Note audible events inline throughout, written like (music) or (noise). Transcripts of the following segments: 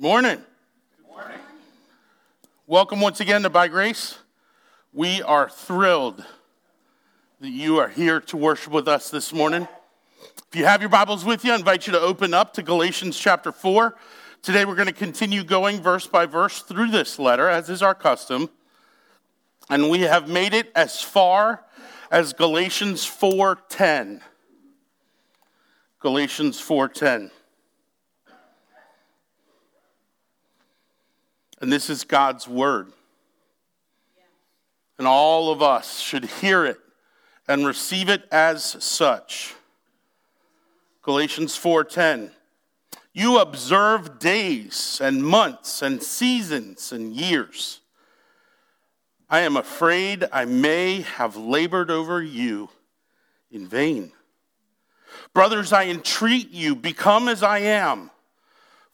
Morning. Good morning. Welcome once again to By Grace. We are thrilled that you are here to worship with us this morning. If you have your Bibles with you, I invite you to open up to Galatians chapter 4. Today we're going to continue going verse by verse through this letter, as is our custom. And we have made it as far as Galatians 4:10. Galatians 4:10. And this is God's word. And all of us should hear it and receive it as such. Galatians 4:10 You observe days and months and seasons and years. I am afraid I may have labored over you in vain. Brothers, I entreat you, become as I am.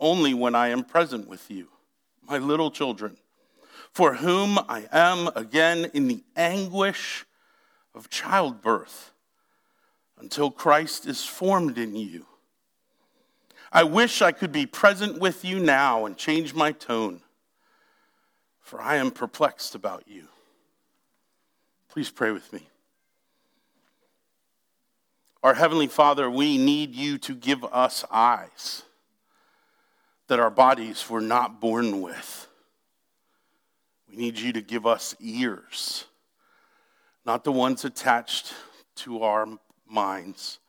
only when I am present with you, my little children, for whom I am again in the anguish of childbirth until Christ is formed in you. I wish I could be present with you now and change my tone, for I am perplexed about you. Please pray with me. Our Heavenly Father, we need you to give us eyes that our bodies were not born with. We need you to give us ears, not the ones attached to our minds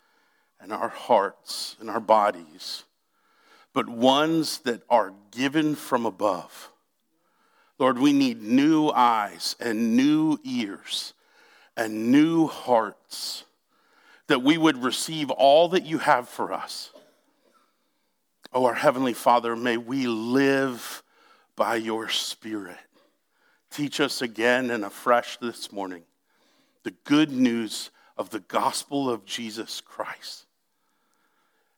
and our hearts and our bodies, but ones that are given from above. Lord, we need new eyes and new ears and new hearts that we would receive all that you have for us. Oh, our Heavenly Father, may we live by your Spirit. Teach us again and afresh this morning the good news of the gospel of Jesus Christ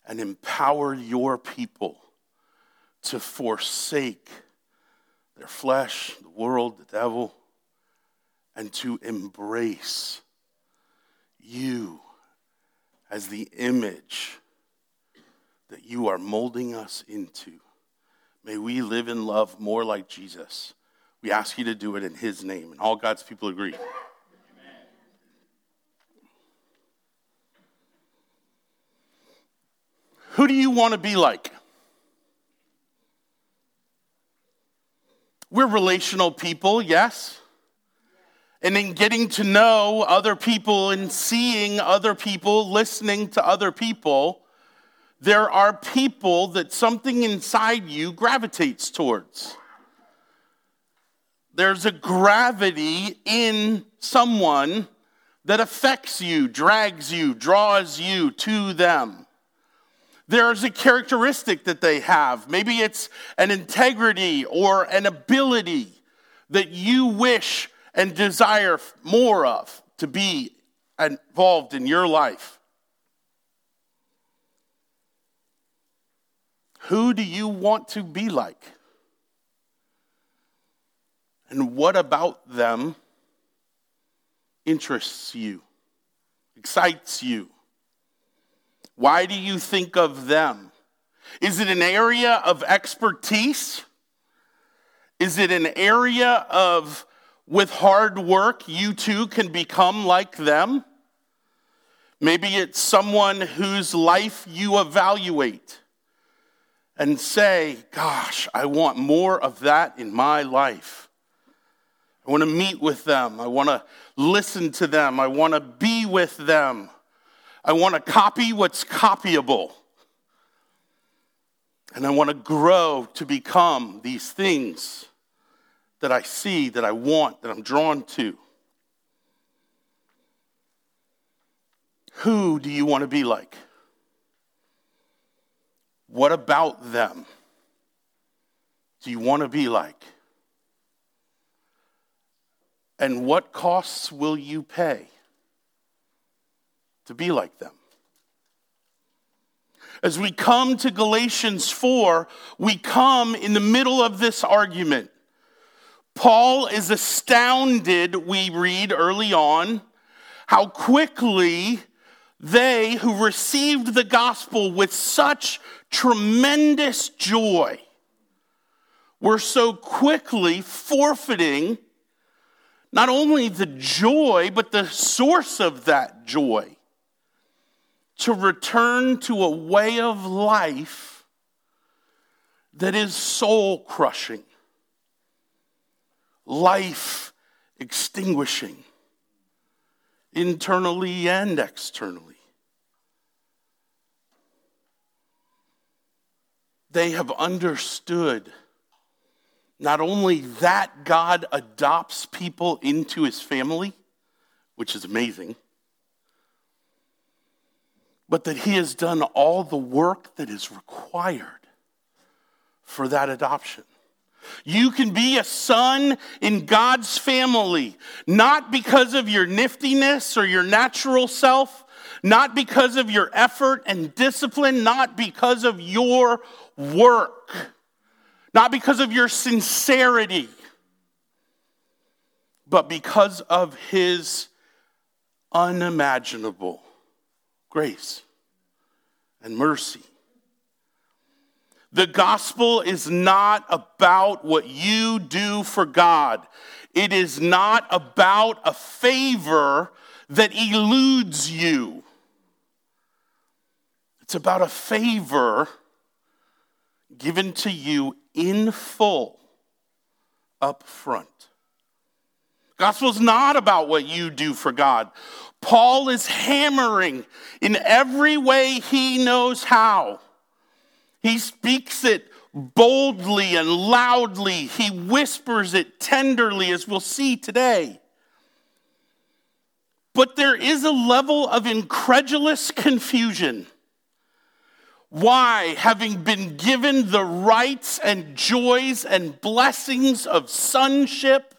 and empower your people to forsake their flesh, the world, the devil, and to embrace you as the image that you are molding us into. May we live in love more like Jesus. We ask you to do it in his name. And all God's people agree. Who do you want to be like? We're relational people, yes. And in getting to know other people and seeing other people, listening to other people, there are people that something inside you gravitates towards. There's a gravity in someone that affects you, drags you, draws you to them. There's a characteristic that they have. Maybe it's an integrity or an ability that you wish and desire more of to be involved in your life. Who do you want to be like? And what about them interests you, excites you? Why do you think of them? Is it an area of expertise? Is it an area of, with hard work, you too can become like them? Maybe it's someone whose life you evaluate and say, Gosh, I want more of that in my life. I want to meet with them. I want to listen to them. I want to be with them. I want to copy what's copyable. And I want to grow to become these things that I see, that I want, that I'm drawn to. Who do you want to be like? What about them do you want to be like? And what costs will you pay to be like them? As we come to Galatians 4, we come in the middle of this argument. Paul is astounded, we read early on, how quickly they who received the gospel with such tremendous joy, we're so quickly forfeiting not only the joy, but the source of that joy to return to a way of life that is soul crushing, life extinguishing, internally and externally. They have understood not only that God adopts people into his family, which is amazing, but that he has done all the work that is required for that adoption. You can be a son in God's family, not because of your niftiness or your natural self, not because of your effort and discipline, not because of your work, not because of your sincerity, but because of his unimaginable grace and mercy. The gospel is not about what you do for God. It is not about a favor that eludes you. It's about a favor given to you in full up front. Gospel is not about what you do for God. Paul is hammering in every way he knows how. He speaks it boldly and loudly. He whispers it tenderly, as we'll see today. But there is a level of incredulous confusion why, having been given the rights and joys and blessings of sonship,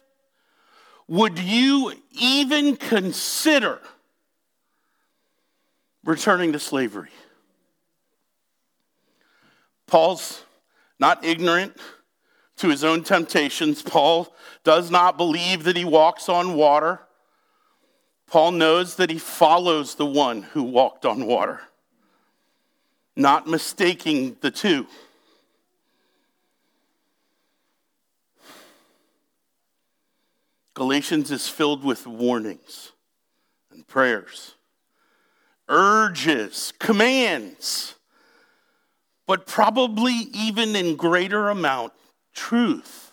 would you even consider returning to slavery? Paul's not ignorant to his own temptations. Paul does not believe that he walks on water. Paul knows that he follows the one who walked on water not mistaking the two. Galatians is filled with warnings and prayers, urges, commands, but probably even in greater amount, truth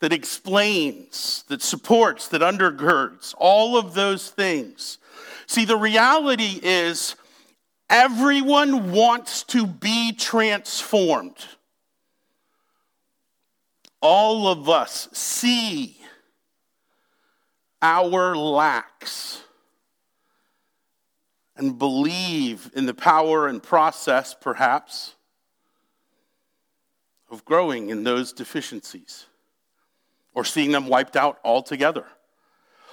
that explains, that supports, that undergirds all of those things. See, the reality is Everyone wants to be transformed. All of us see our lacks and believe in the power and process, perhaps, of growing in those deficiencies or seeing them wiped out altogether.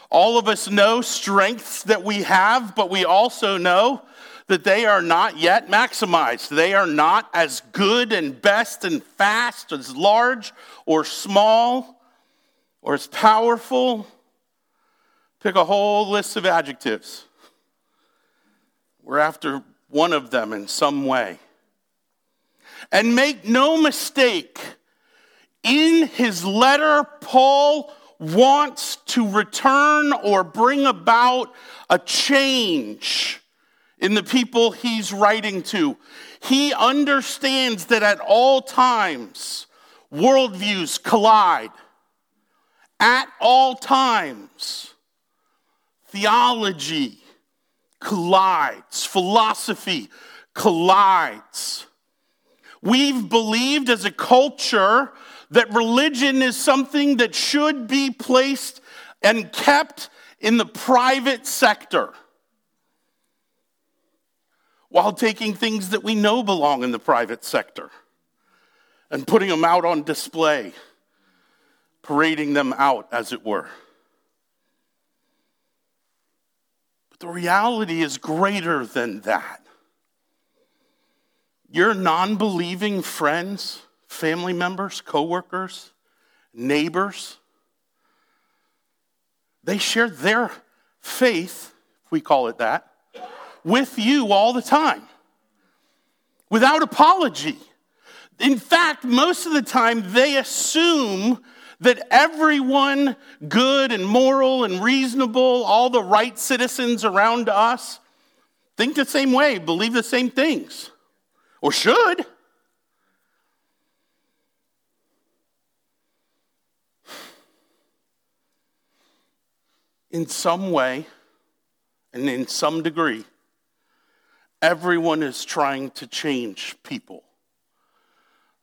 All of us know strengths that we have, but we also know that they are not yet maximized. They are not as good and best and fast as large or small or as powerful. Pick a whole list of adjectives. We're after one of them in some way. And make no mistake, in his letter, Paul wants to return or bring about a change in the people he's writing to. He understands that at all times, worldviews collide. At all times, theology collides, philosophy collides. We've believed as a culture that religion is something that should be placed and kept in the private sector while taking things that we know belong in the private sector and putting them out on display, parading them out, as it were. But the reality is greater than that. Your non believing friends, family members, coworkers, neighbors, they share their faith, if we call it that, with you all the time without apology. In fact, most of the time they assume that everyone good and moral and reasonable, all the right citizens around us, think the same way, believe the same things, or should. In some way and in some degree, everyone is trying to change people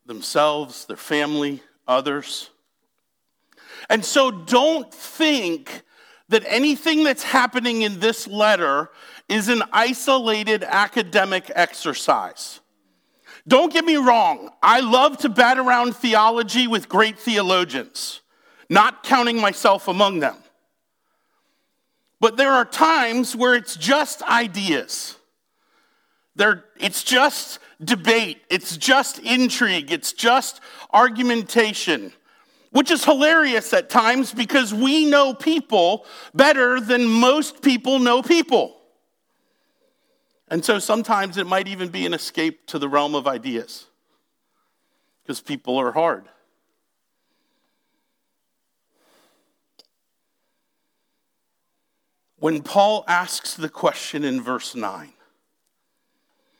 themselves, their family, others. And so don't think that anything that's happening in this letter is an isolated academic exercise. Don't get me wrong, I love to bat around theology with great theologians, not counting myself among them. But there are times where it's just ideas. It's just debate, it's just intrigue, it's just argumentation which is hilarious at times because we know people better than most people know people. And so sometimes it might even be an escape to the realm of ideas because people are hard. When Paul asks the question in verse 9,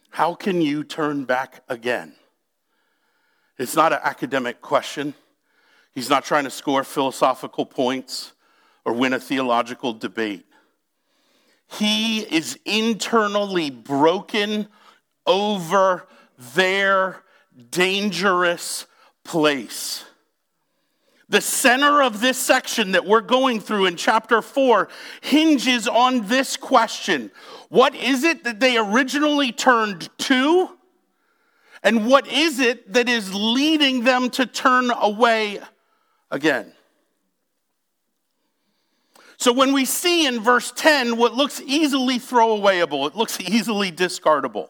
how can you turn back again? It's not an academic question. He's not trying to score philosophical points or win a theological debate. He is internally broken over their dangerous place. The center of this section that we're going through in chapter 4 hinges on this question What is it that they originally turned to? And what is it that is leading them to turn away again. So when we see in verse 10 what looks easily throwawayable, it looks easily discardable,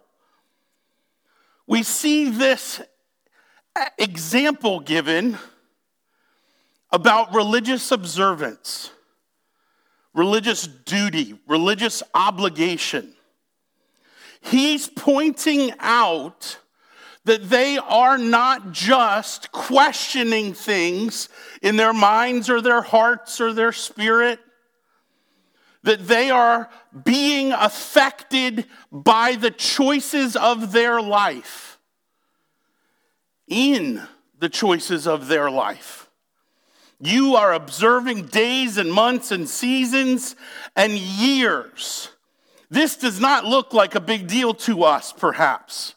we see this example given about religious observance, religious duty, religious obligation. He's pointing out that they are not just questioning things in their minds or their hearts or their spirit, that they are being affected by the choices of their life, in the choices of their life. You are observing days and months and seasons and years. This does not look like a big deal to us, perhaps.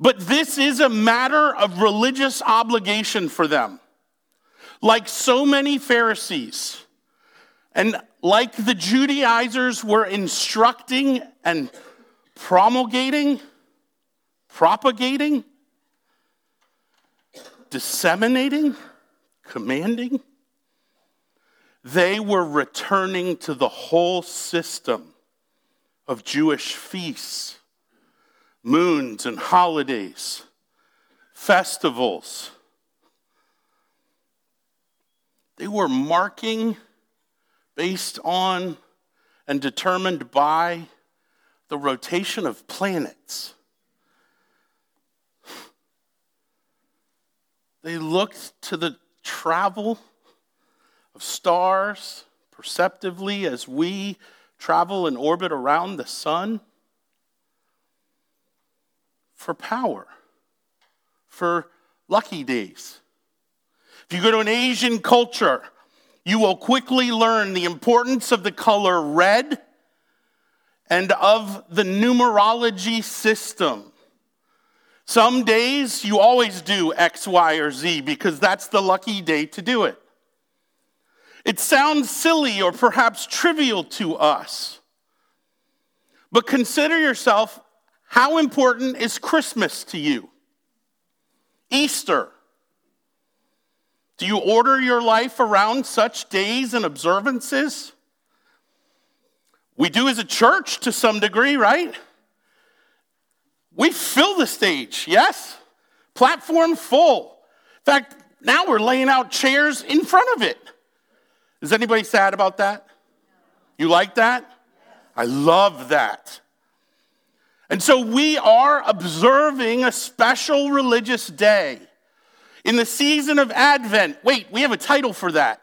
But this is a matter of religious obligation for them. Like so many Pharisees, and like the Judaizers were instructing and promulgating, propagating, disseminating, commanding, they were returning to the whole system of Jewish feasts moons and holidays, festivals. They were marking based on and determined by the rotation of planets. They looked to the travel of stars perceptively as we travel and orbit around the sun. for power, for lucky days. If you go to an Asian culture, you will quickly learn the importance of the color red and of the numerology system. Some days you always do X, Y, or Z because that's the lucky day to do it. It sounds silly or perhaps trivial to us. But consider yourself how important is Christmas to you? Easter. Do you order your life around such days and observances? We do as a church to some degree, right? We fill the stage, yes? Platform full. In fact, now we're laying out chairs in front of it. Is anybody sad about that? You like that? I love that. And so we are observing a special religious day in the season of Advent. Wait, we have a title for that.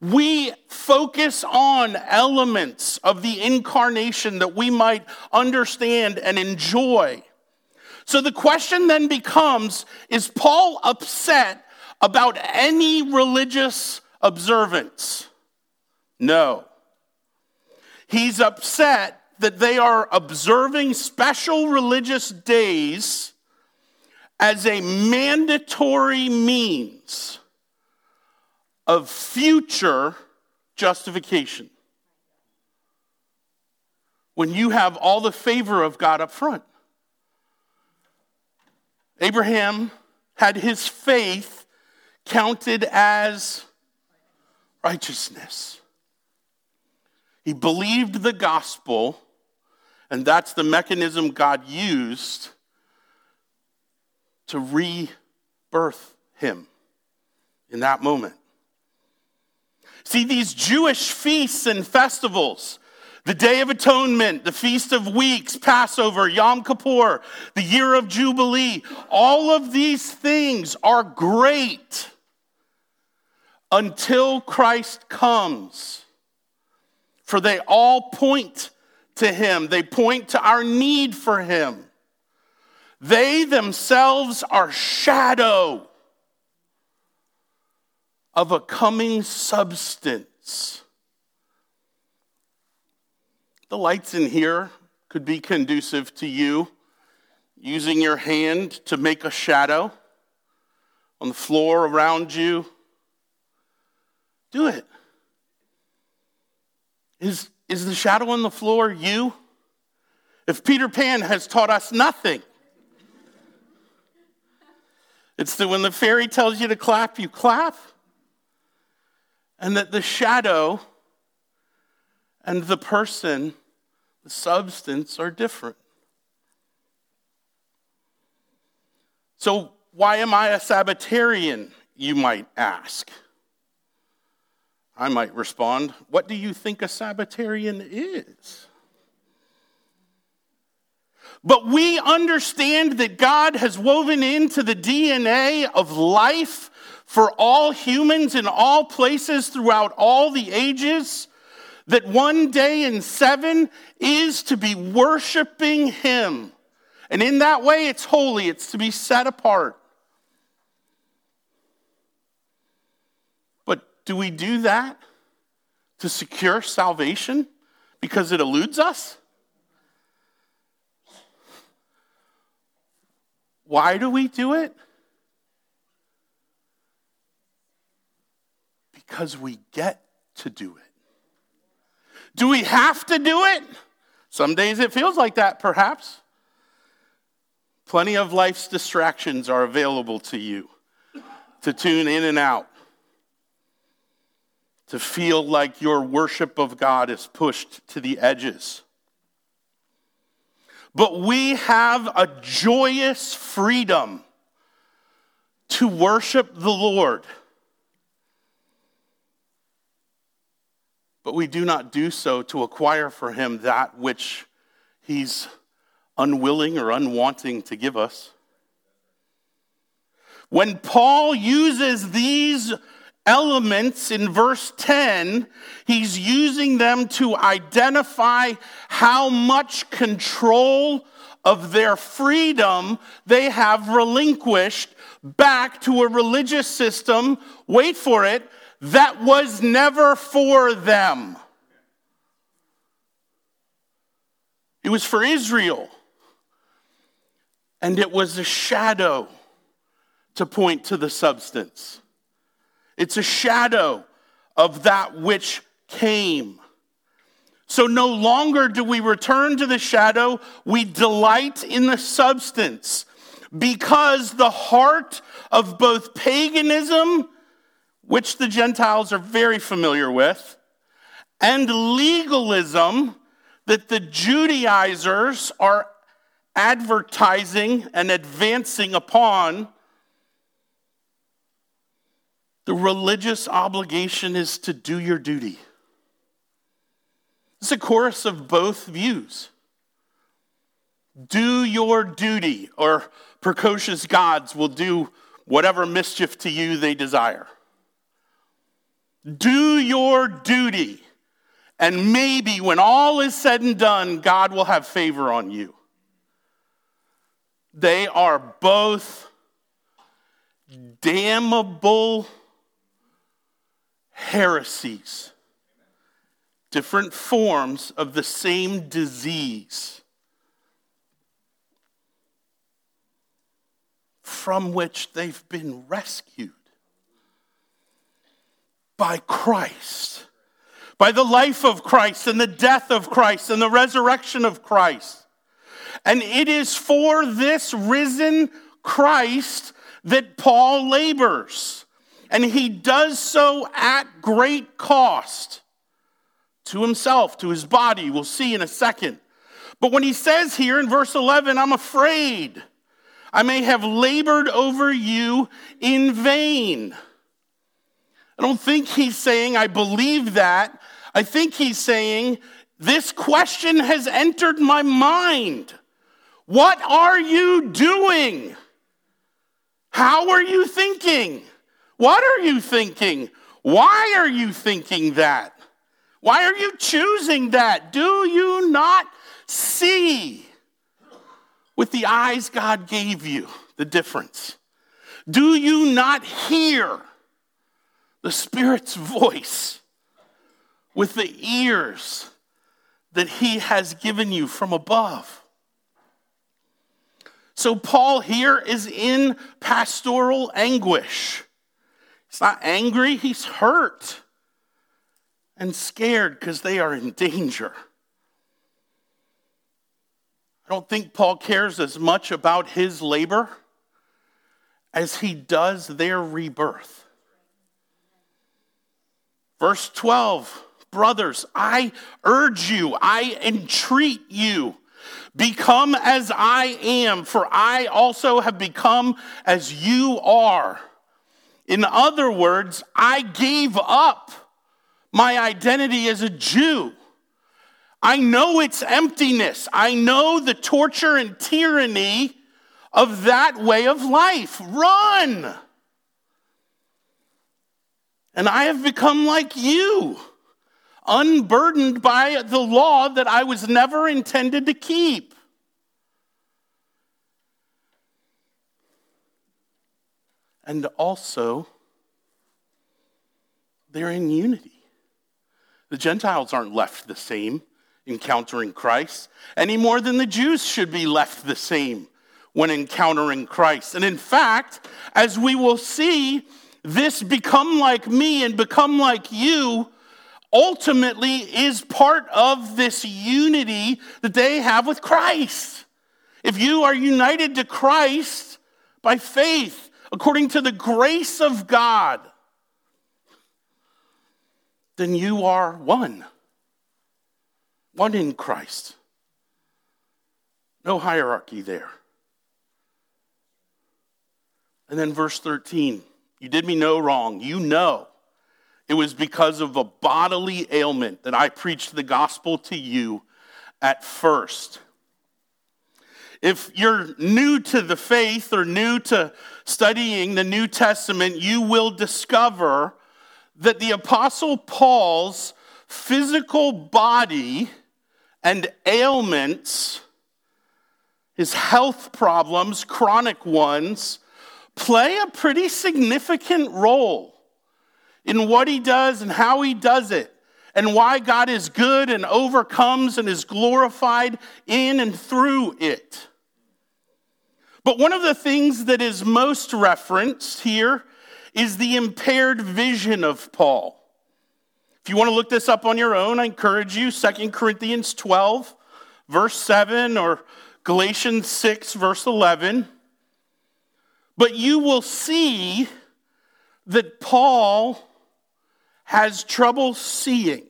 We focus on elements of the incarnation that we might understand and enjoy. So the question then becomes Is Paul upset about any religious observance? No. He's upset that they are observing special religious days as a mandatory means of future justification. When you have all the favor of God up front. Abraham had his faith counted as righteousness. He believed the gospel, and that's the mechanism God used to rebirth him in that moment. See, these Jewish feasts and festivals, the Day of Atonement, the Feast of Weeks, Passover, Yom Kippur, the Year of Jubilee, all of these things are great until Christ comes. For they all point to Him, they point to our need for Him. They themselves are shadow of a coming substance. The lights in here could be conducive to you using your hand to make a shadow on the floor around you. Do it. Is, is the shadow on the floor you? If Peter Pan has taught us nothing, it's that when the fairy tells you to clap, you clap. And that the shadow and the person, the substance, are different. So, why am I a Sabbatarian, you might ask? I might respond, What do you think a Sabbatarian is? But we understand that God has woven into the DNA of life for all humans in all places throughout all the ages that one day in seven is to be worshiping Him. And in that way, it's holy, it's to be set apart. But do we do that to secure salvation because it eludes us? Why do we do it? Because we get to do it. Do we have to do it? Some days it feels like that, perhaps. Plenty of life's distractions are available to you to tune in and out to feel like your worship of God is pushed to the edges. But we have a joyous freedom to worship the Lord. But we do not do so to acquire for him that which he's unwilling or unwanting to give us. When Paul uses these elements in verse 10, he's using them to identify how much control of their freedom they have relinquished back to a religious system, wait for it, that was never for them. It was for Israel. And it was a shadow to point to the substance. It's a shadow of that which came. So no longer do we return to the shadow, we delight in the substance because the heart of both paganism, which the Gentiles are very familiar with, and legalism that the Judaizers are advertising and advancing upon. The religious obligation is to do your duty. It's a chorus of both views. Do your duty, or precocious gods will do whatever mischief to you they desire. Do your duty, and maybe when all is said and done, God will have favor on you. They are both damnable heresies, different forms of the same disease. from which they've been rescued by Christ, by the life of Christ and the death of Christ and the resurrection of Christ. And it is for this risen Christ that Paul labors. And he does so at great cost to himself, to his body. We'll see in a second. But when he says here in verse 11, I'm afraid I may have labored over you in vain. I don't think he's saying, I believe that. I think he's saying, this question has entered my mind. What are you doing? How are you thinking? What are you thinking? Why are you thinking that? Why are you choosing that? Do you not see? with the eyes God gave you the difference? Do you not hear the Spirit's voice with the ears that He has given you from above? So, Paul here is in pastoral anguish. He's not angry, he's hurt and scared because they are in danger. I don't think Paul cares as much about his labor as he does their rebirth. Verse 12 Brothers, I urge you, I entreat you, become as I am, for I also have become as you are. In other words, I gave up my identity as a Jew I know its emptiness. I know the torture and tyranny of that way of life. Run! And I have become like you, unburdened by the law that I was never intended to keep. And also, they're in unity. The Gentiles aren't left the same encountering Christ, any more than the Jews should be left the same when encountering Christ. And in fact, as we will see, this become like me and become like you ultimately is part of this unity that they have with Christ. If you are united to Christ by faith, according to the grace of God, then you are one one in Christ. No hierarchy there. And then verse 13 You did me no wrong. You know it was because of a bodily ailment that I preached the gospel to you at first. If you're new to the faith or new to studying the New Testament, you will discover that the Apostle Paul's physical body and ailments his health problems, chronic ones, play a pretty significant role in what he does and how he does it, and why God is good and overcomes and is glorified in and through it. But one of the things that is most referenced here is the impaired vision of Paul. If you want to look this up on your own, I encourage you 2 Corinthians 12, verse 7, or Galatians 6, verse 11. But you will see that Paul has trouble seeing.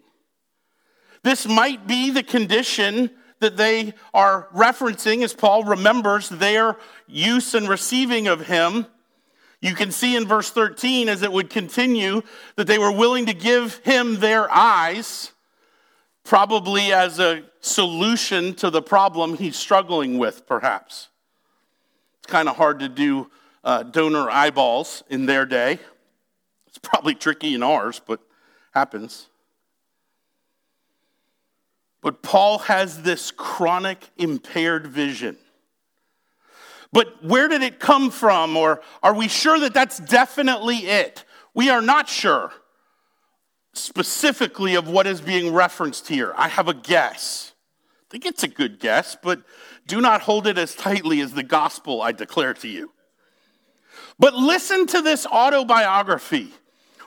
This might be the condition that they are referencing as Paul remembers their use and receiving of him. You can see in verse 13 as it would continue that they were willing to give him their eyes, probably as a solution to the problem he's struggling with, perhaps. It's kind of hard to do uh, donor eyeballs in their day. It's probably tricky in ours, but happens. But Paul has this chronic impaired vision. But where did it come from? Or are we sure that that's definitely it? We are not sure specifically of what is being referenced here. I have a guess. I think it's a good guess, but do not hold it as tightly as the gospel I declare to you. But listen to this autobiography.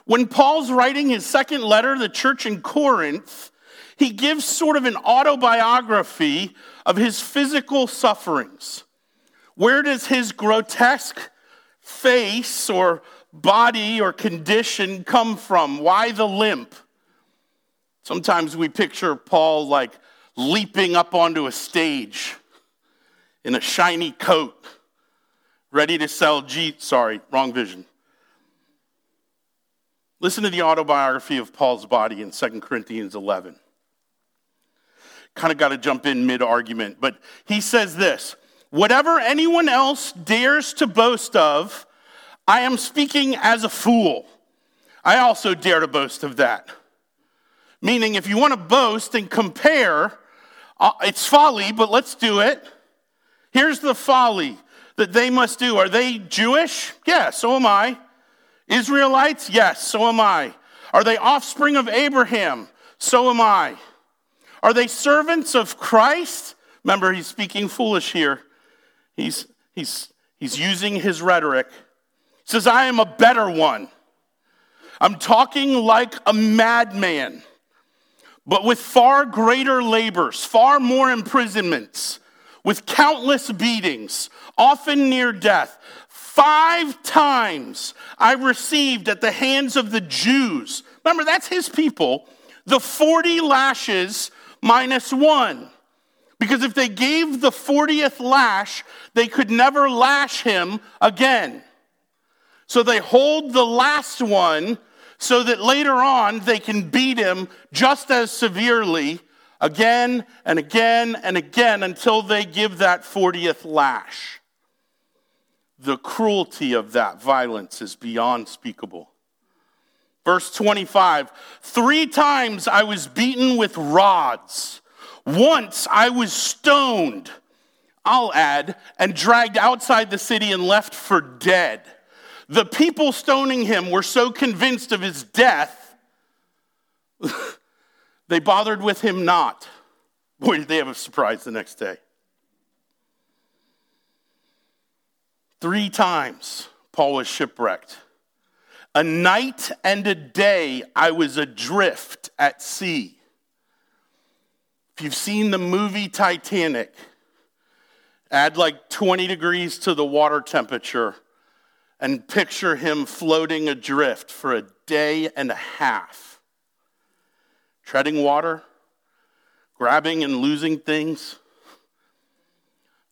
When Paul's writing his second letter to the church in Corinth, he gives sort of an autobiography of his physical sufferings. Where does his grotesque face or body or condition come from? Why the limp? Sometimes we picture Paul like leaping up onto a stage in a shiny coat, ready to sell G. Sorry, wrong vision. Listen to the autobiography of Paul's body in 2 Corinthians 11 kind of got to jump in mid argument, but he says this Whatever anyone else dares to boast of, I am speaking as a fool. I also dare to boast of that. Meaning, if you want to boast and compare, uh, it's folly, but let's do it. Here's the folly that they must do. Are they Jewish? Yeah, so am I. Israelites? Yes, so am I. Are they offspring of Abraham? So am I. Are they servants of Christ? Remember, he's speaking foolish here. He's, he's, he's using his rhetoric. He says, I am a better one. I'm talking like a madman, but with far greater labors, far more imprisonments, with countless beatings, often near death. Five times I received at the hands of the Jews, remember, that's his people, the 40 lashes minus one. Because if they gave the 40th lash, they could never lash him again. So they hold the last one so that later on they can beat him just as severely again and again and again until they give that 40th lash. The cruelty of that violence is beyond speakable. Verse 25 Three times I was beaten with rods. Once I was stoned, I'll add, and dragged outside the city and left for dead. The people stoning him were so convinced of his death, they bothered with him not. Boy, did they have a surprise the next day. Three times Paul was shipwrecked. A night and a day I was adrift at sea. If you've seen the movie Titanic, add like 20 degrees to the water temperature and picture him floating adrift for a day and a half. Treading water, grabbing and losing things,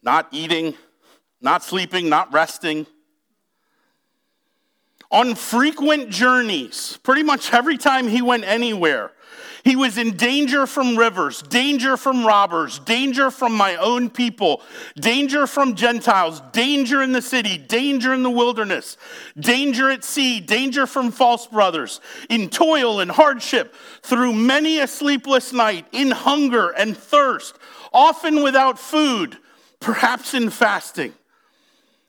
not eating, not sleeping, not resting on frequent journeys, pretty much every time he went anywhere. He was in danger from rivers, danger from robbers, danger from my own people, danger from Gentiles, danger in the city, danger in the wilderness, danger at sea, danger from false brothers, in toil and hardship, through many a sleepless night, in hunger and thirst, often without food perhaps in fasting,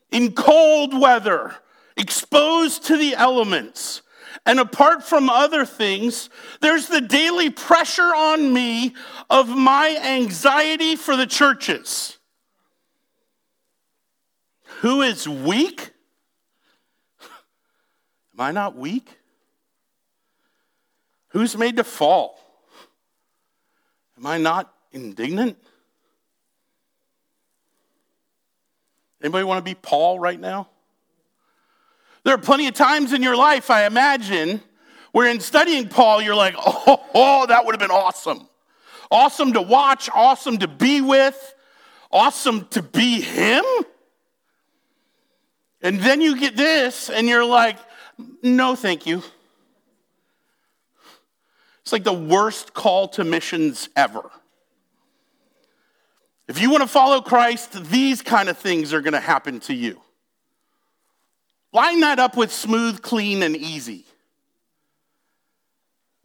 in cold weather, exposed to the elements. And apart from other things, there's the daily pressure on me of my anxiety for the churches. Who is weak? (laughs) Am I not weak? Who's made to fall? Am I not indignant? Anybody want to be Paul right now? There are plenty of times in your life, I imagine, where in studying Paul, you're like, oh, (laughs) oh, that would have been awesome. Awesome to watch, awesome to be with, awesome to be him. And then you get this, and you're like, no, thank you. It's like the worst call to missions ever. If you want to follow Christ, these kind of things are going to happen to you. Line that up with smooth, clean, and easy.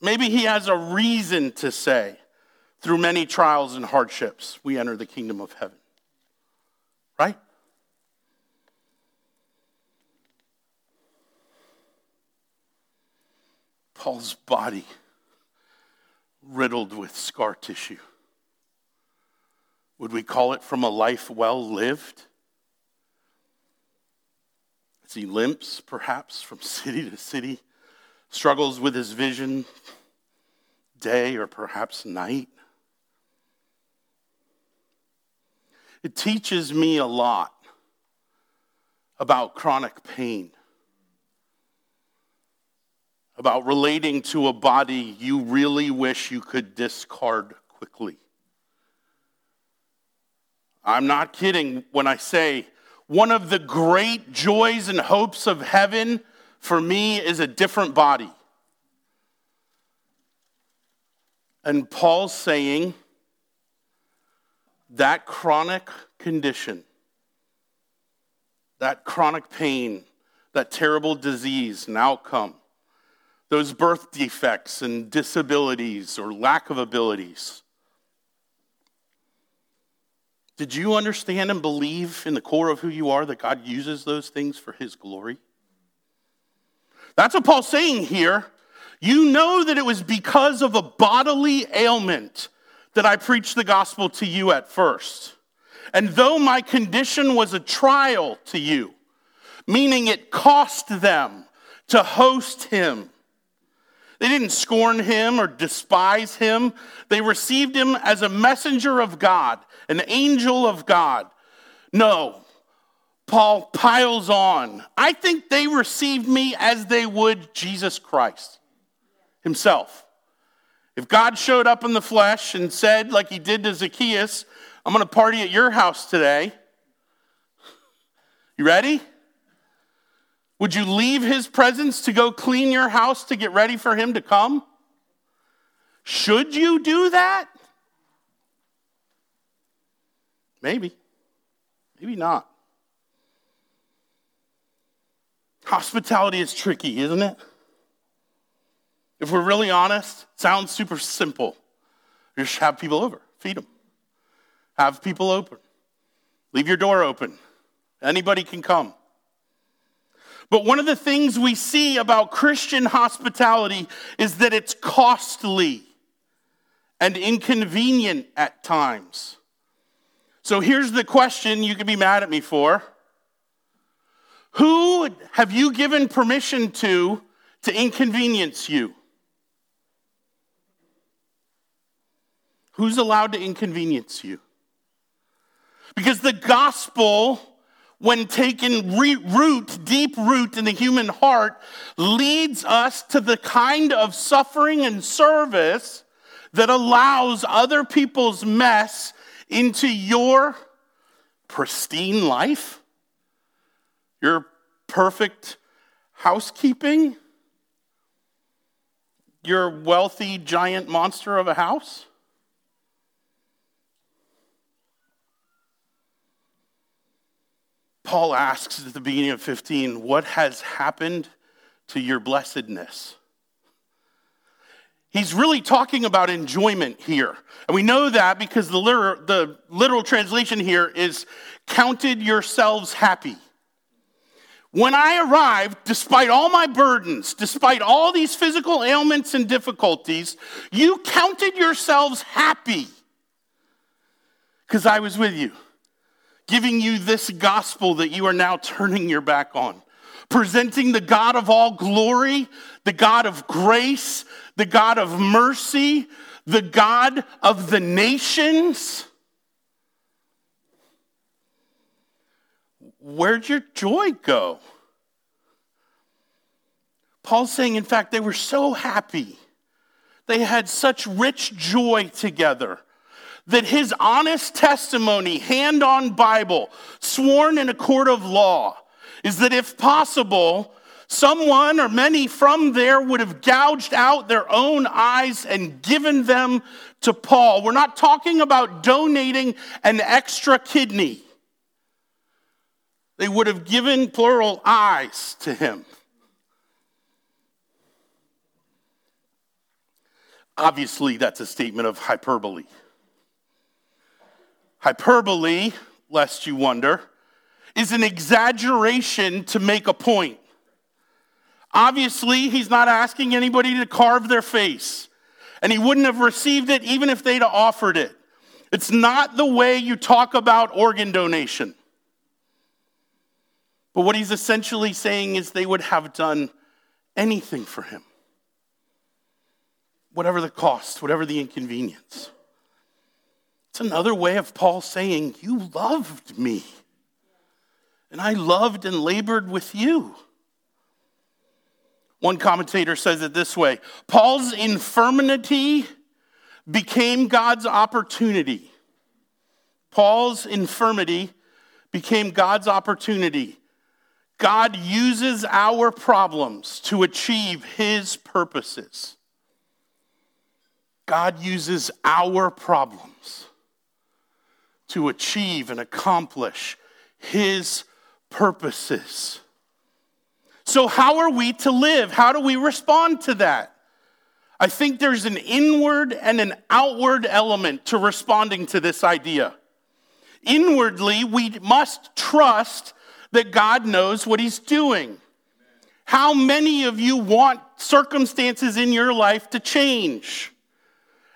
Maybe he has a reason to say, through many trials and hardships, we enter the kingdom of heaven. Right? Paul's body riddled with scar tissue. Would we call it from a life well lived? As he limps, perhaps, from (laughs) city to city, struggles with his vision day or perhaps night. It teaches me a lot about chronic pain about relating to a body you really wish you could discard quickly. I'm not kidding when I say one of the great joys and hopes of heaven for me is a different body. And Paul's saying that chronic condition, that chronic pain, that terrible disease and outcome those birth defects and disabilities or lack of abilities. Did you understand and believe in the core of who you are that God uses those things for his glory? That's what Paul's saying here. You know that it was because of a bodily ailment that I preached the gospel to you at first. And though my condition was a trial to you, meaning it cost them to host him, they didn't scorn him or despise him. They received him as a messenger of God, an angel of God. No, Paul piles on. I think they received me as they would Jesus Christ himself. If God showed up in the flesh and said, like he did to Zacchaeus, I'm going to party at your house today. (laughs) You ready? Would you leave his presence to go clean your house to get ready for him to come? Should you do that? Maybe. Maybe not. Hospitality is tricky, isn't it? If we're really honest, sounds super simple. Just have people over, feed them. Have people open. Leave your door open. Anybody can come. But one of the things we see about Christian hospitality is that it's costly and inconvenient at times. So here's the question you can be mad at me for Who have you given permission to to inconvenience you? Who's allowed to inconvenience you? Because the gospel when taken root, deep root in the human heart, leads us to the kind of suffering and service that allows other people's mess into your pristine life, your perfect housekeeping, your wealthy giant monster of a house. Paul asks at the beginning of 15, What has happened to your blessedness? He's really talking about enjoyment here. And we know that because the literal, the literal translation here is counted yourselves happy. When I arrived, despite all my burdens, despite all these physical ailments and difficulties, you counted yourselves happy because I was with you, giving you this gospel that you are now turning your back on, presenting the God of all glory, the God of grace, the God of mercy, the God of the nations. Where'd your joy go? Paul's saying, in fact, they were so happy. They had such rich joy together that his honest testimony, hand on Bible, sworn in a court of law, is that if possible, someone or many from there would have gouged out their own eyes and given them to Paul. We're not talking about donating an extra kidney. They would have given plural eyes to him. Obviously, that's a statement of hyperbole. Hyperbole, lest you wonder, is an exaggeration to make a point. Obviously, he's not asking anybody to carve their face, and he wouldn't have received it even if they'd offered it. It's not the way you talk about organ donation. But what he's essentially saying is they would have done anything for him, whatever the cost, whatever the inconvenience. It's another way of Paul saying, You loved me, and I loved and labored with you. One commentator says it this way Paul's infirmity became God's opportunity. Paul's infirmity became God's opportunity God uses our problems to achieve his purposes. God uses our problems to achieve and accomplish his purposes. So, how are we to live? How do we respond to that? I think there's an inward and an outward element to responding to this idea. Inwardly, we must trust that God knows what He's doing. How many of you want circumstances in your life to change?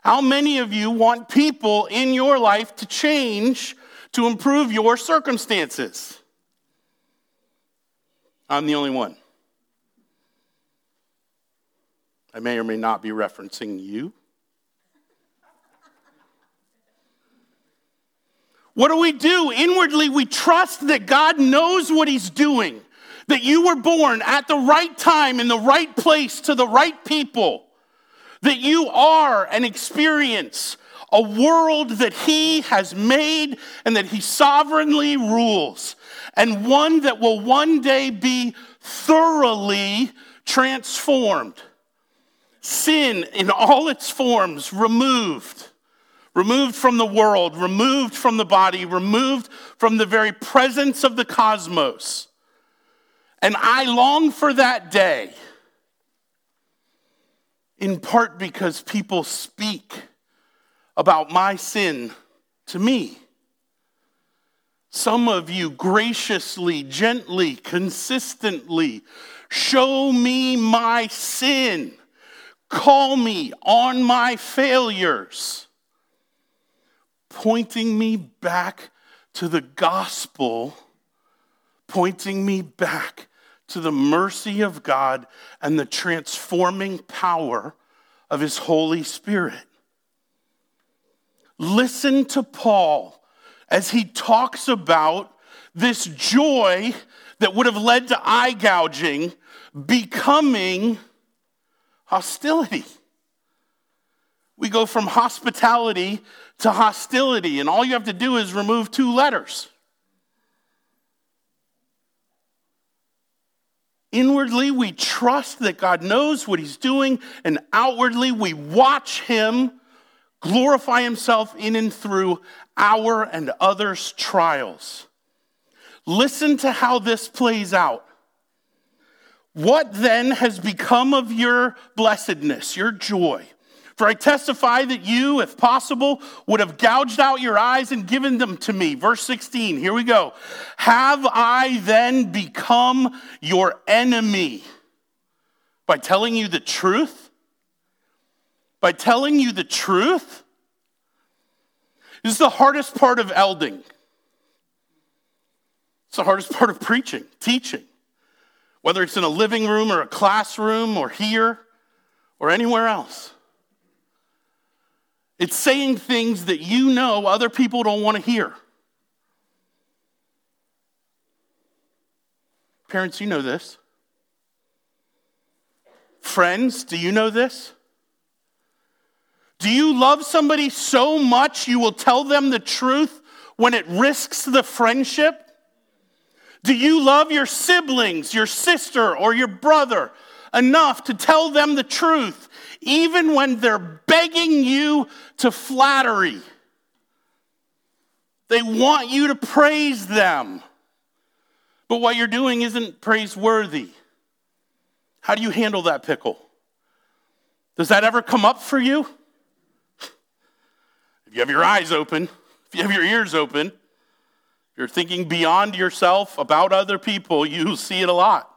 How many of you want people in your life to change to improve your circumstances? I'm the only one. I may or may not be referencing you. What do we do? Inwardly, we trust that God knows what He's doing, that you were born at the right time, in the right place, to the right people, that you are an experience a world that He has made and that He sovereignly rules, and one that will one day be thoroughly transformed. Sin in all its forms removed removed from the world, removed from the body, removed from the very presence of the cosmos. And I long for that day, in part because people speak about my sin to me. Some of you graciously, gently, consistently show me my sin. Call me on my failures pointing me back to the gospel, pointing me back to the mercy of God and the transforming power of His Holy Spirit. Listen to Paul as he talks about this joy that would have led to eye gouging becoming hostility. We go from hospitality to hostility, and all you have to do is remove two letters. Inwardly, we trust that God knows what He's doing, and outwardly, we watch Him glorify Himself in and through our and others' trials. Listen to how this plays out. What then has become of your blessedness, your joy? For I testify that you, if possible, would have gouged out your eyes and given them to me. Verse 16, here we go. Have I then become your enemy by telling you the truth? By telling you the truth? This is the hardest part of elding. It's the hardest part of preaching, teaching. Whether it's in a living room or a classroom or here or anywhere else. It's saying things that you know other people don't want to hear. Parents, you know this. Friends, do you know this? Do you love somebody so much you will tell them the truth when it risks the friendship? Do you love your siblings, your sister, or your brother enough to tell them the truth, even when they're begging you to flattery? They want you to praise them, but what you're doing isn't praiseworthy. How do you handle that pickle? Does that ever come up for you? If you have your eyes open, if you have your ears open, you're thinking beyond yourself about other people, you see it a lot.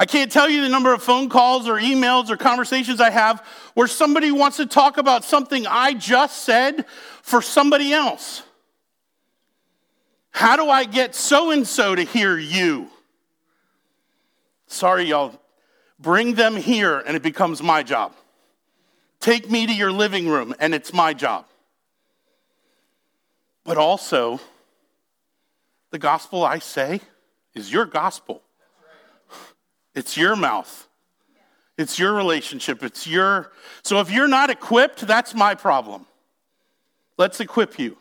I can't tell you the number of phone calls or emails or conversations I have where somebody wants to talk about something I just said for somebody else. How do I get so and so to hear you? Sorry, y'all. Bring them here and it becomes my job. Take me to your living room and it's my job. But also, the gospel I say is your gospel. It's your mouth. It's your relationship. It's your. So if you're not equipped, that's my problem. Let's equip you.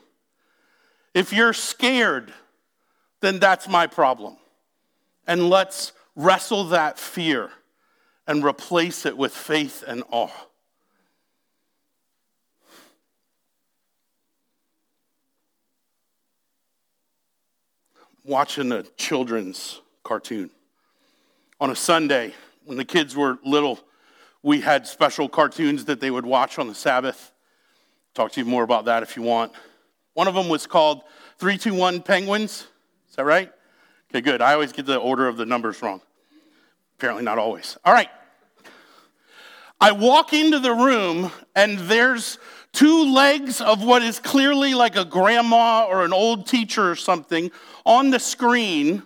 If you're scared, then that's my problem. And let's wrestle that fear and replace it with faith and awe. Watching a children's cartoon. On a Sunday, when the kids were little, we had special cartoons that they would watch on the Sabbath. Talk to you more about that if you want. One of them was called 321 Penguins. Is that right? Okay, good. I always get the order of the numbers wrong. Apparently, not always. All right. I walk into the room, and there's two legs of what is clearly like a grandma or an old teacher or something on the screen,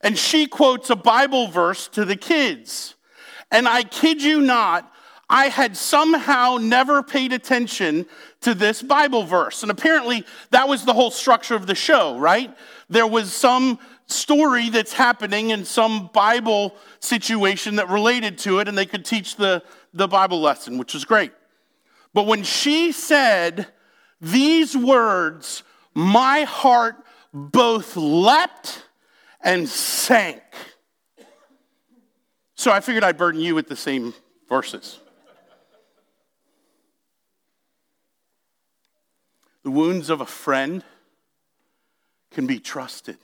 and she quotes a Bible verse to the kids. And I kid you not, I had somehow never paid attention to this Bible verse. And apparently, that was the whole structure of the show, right? There was some story that's happening in some Bible situation that related to it, and they could teach the, the Bible lesson, which was great. But when she said these words, my heart both leapt and sank. So I figured I'd burden you with the same verses. The wounds of a friend can be trusted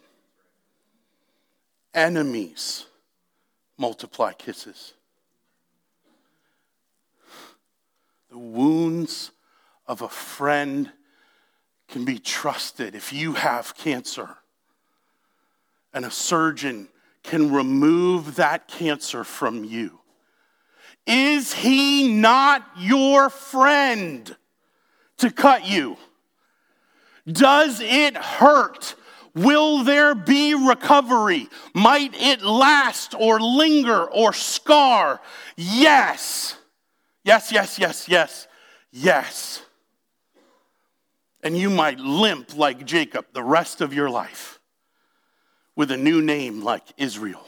enemies multiply kisses. The wounds of a friend can be trusted if you have cancer. And a surgeon can remove that cancer from you. Is he not your friend to cut you? Does it hurt Will there be recovery? Might it last or linger or scar? Yes. Yes, yes, yes, yes, yes. And you might limp like Jacob the rest of your life with a new name like Israel.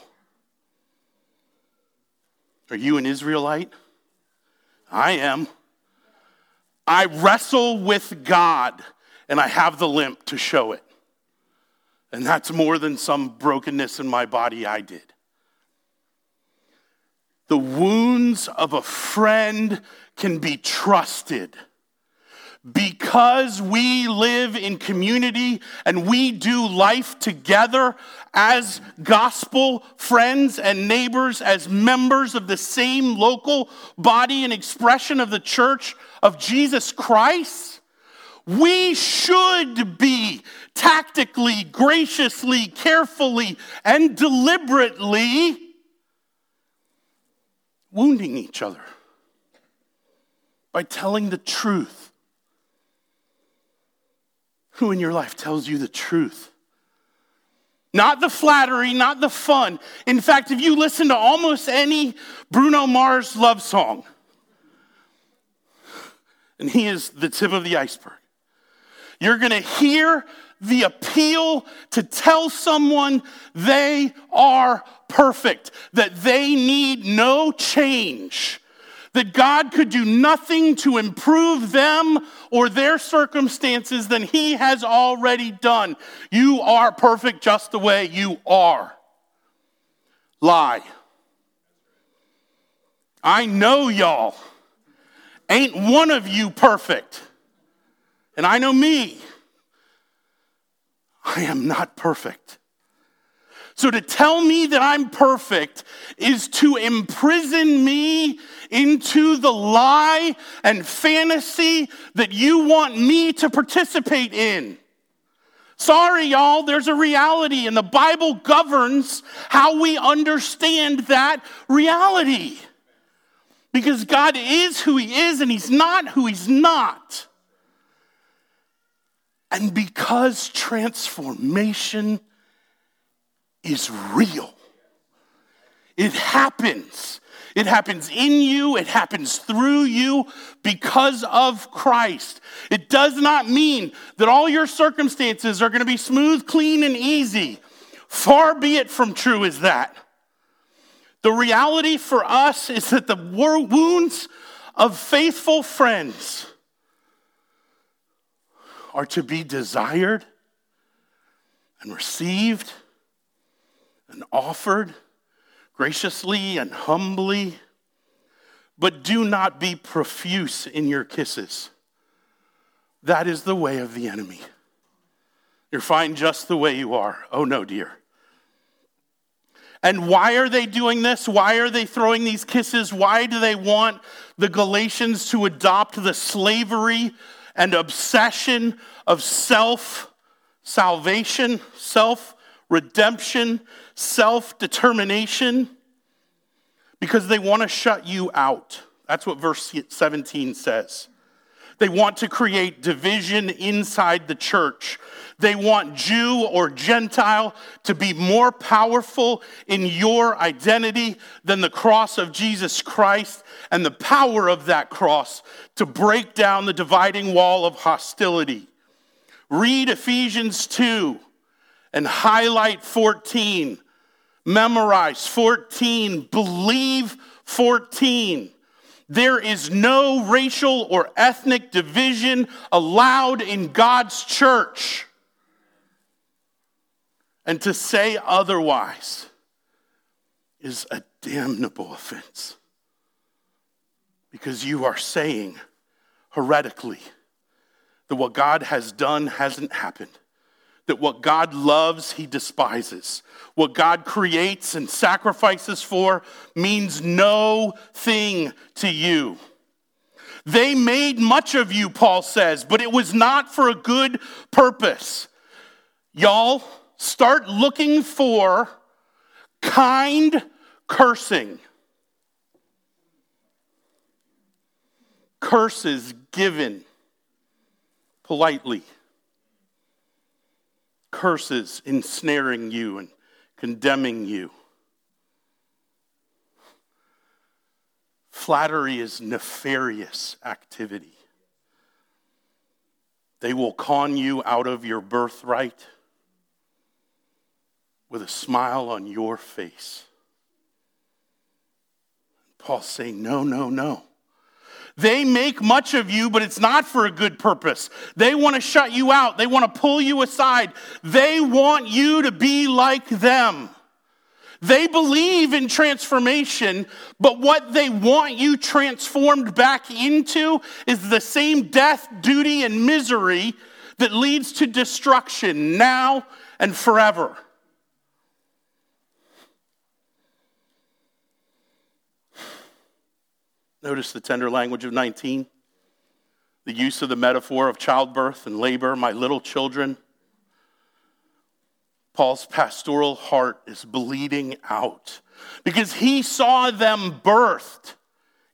Are you an Israelite? I am. I wrestle with God and I have the limp to show it. And that's more than some brokenness in my body I did. The wounds of a friend can be trusted. Because we live in community and we do life together as gospel friends and neighbors, as members of the same local body and expression of the church of Jesus Christ, we should be tactically, graciously, carefully, and deliberately wounding each other by telling the truth who in your life tells you the truth. Not the flattery, not the fun. In fact, if you listen to almost any Bruno Mars love song, and he is the tip of the iceberg, you're to hear the appeal to tell someone they are perfect, that they need no change, that God could do nothing to improve them or their circumstances than He has already done. You are perfect just the way you are. Lie. I know y'all. Ain't one of you perfect. And I know me. I am not perfect. So to tell me that I'm perfect is to imprison me into the lie and fantasy that you want me to participate in. Sorry, y'all, there's a reality, and the Bible governs how we understand that reality. Because God is who He is, and He's not who He's not. And because transformation is real. It happens. It happens in you, it happens through you because of Christ. It does not mean that all your circumstances are going to be smooth, clean, and easy. Far be it from true is that. The reality for us is that the wounds of faithful friends are to be desired and received and offered graciously and humbly, but do not be profuse in your kisses. That is the way of the enemy. You're fine just the way you are. Oh no, dear. And why are they doing this? Why are they throwing these kisses? Why do they want the Galatians to adopt the slavery and obsession of self salvation, self redemption, self determination, because they want to shut you out. That's what verse 17 says. They want to create division inside the church. They want Jew or Gentile to be more powerful in your identity than the cross of Jesus Christ and the power of that cross to break down the dividing wall of hostility. Read Ephesians 2 and highlight 14. Memorize 14. Believe 14. There is no racial or ethnic division allowed in God's church. And to say otherwise is a damnable offense because you are saying heretically that what God has done hasn't happened that what God loves, he despises. What God creates and sacrifices for means no thing to you. They made much of you, Paul says, but it was not for a good purpose. Y'all, start looking for kind cursing. Curses given politely curses ensnaring you and condemning you. Flattery is nefarious activity. They will con you out of your birthright with a smile on your face. Paul's saying, No, no, no. They make much of you, but it's not for a good purpose. They want to shut you out, they want to pull you aside. They want you to be like them. They believe in transformation, but what they want you transformed back into is the same death, duty, and misery that leads to destruction now and forever. Notice the tender language of 19, the use of the metaphor of childbirth and labor, my little children. Paul's pastoral heart is bleeding out because he saw them birthed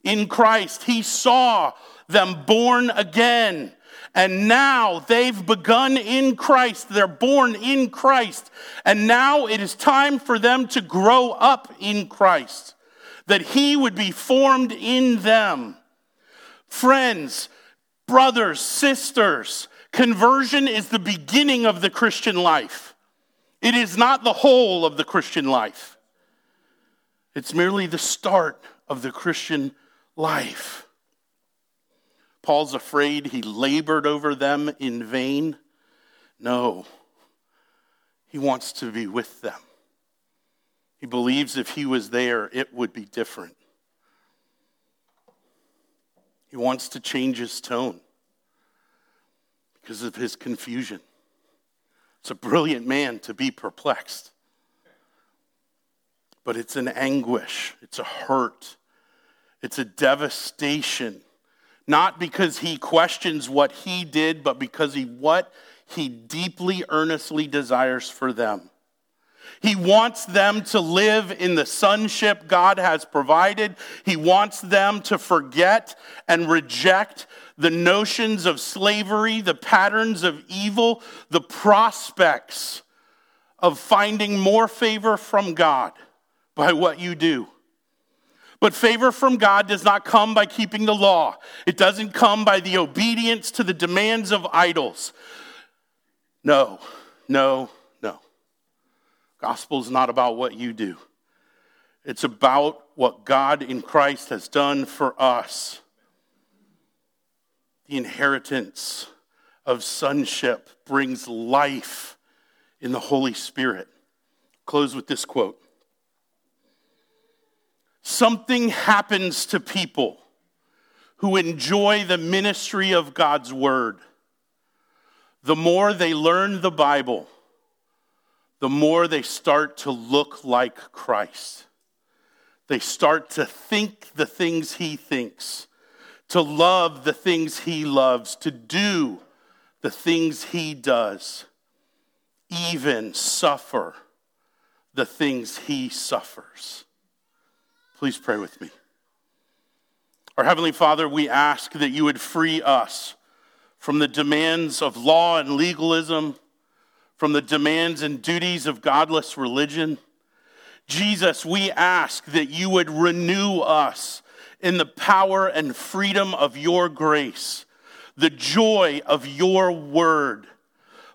in Christ. He saw them born again. And now they've begun in Christ. They're born in Christ. And now it is time for them to grow up in Christ, that He would be formed in them. Friends, brothers, sisters, conversion is the beginning of the Christian life. It is not the whole of the Christian life, it's merely the start of the Christian life. Paul's afraid he labored over them in vain. No, he wants to be with them. He believes if he was there, it would be different. He wants to change his tone because of his confusion. It's a brilliant man to be perplexed. But it's an anguish, it's a hurt, it's a devastation. Not because he questions what he did, but because he what he deeply earnestly desires for them. He wants them to live in the sonship God has provided. He wants them to forget and reject the notions of slavery, the patterns of evil, the prospects of finding more favor from God by what you do. But favor from God does not come by keeping the law. It doesn't come by the obedience to the demands of idols. No, no, Gospel is not about what you do. It's about what God in Christ has done for us the inheritance of sonship brings life in the Holy Spirit. Close with this quote Something happens to people who enjoy the ministry of God's word. The more they learn the Bible, the more they start to look like Christ. They start to think the things he thinks to love the things he loves, to do the things he does, even suffer the things he suffers. Please pray with me. Our Heavenly Father, we ask that you would free us from the demands of law and legalism, from the demands and duties of godless religion. Jesus, we ask that you would renew us in the power and freedom of your grace, the joy of your word.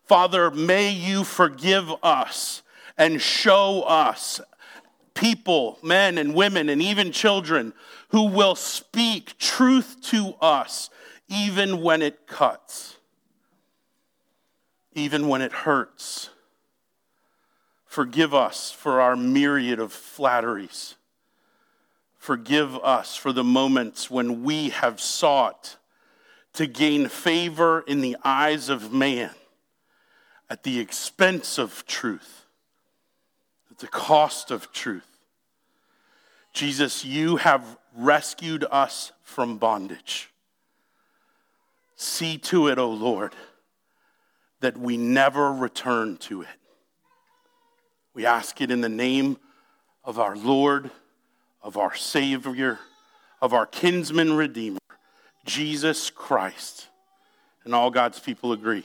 Father, may you forgive us and show us people, men and women, and even children who will speak truth to us even when it cuts, even when it hurts. Forgive us for our myriad of flatteries. Forgive us for the moments when we have sought to gain favor in the eyes of man at the expense of truth, at the cost of truth. Jesus, you have rescued us from bondage. See to it, O Lord, that we never return to it. We ask it in the name of our Lord of our Savior, of our kinsman Redeemer, Jesus Christ. And all God's people agree.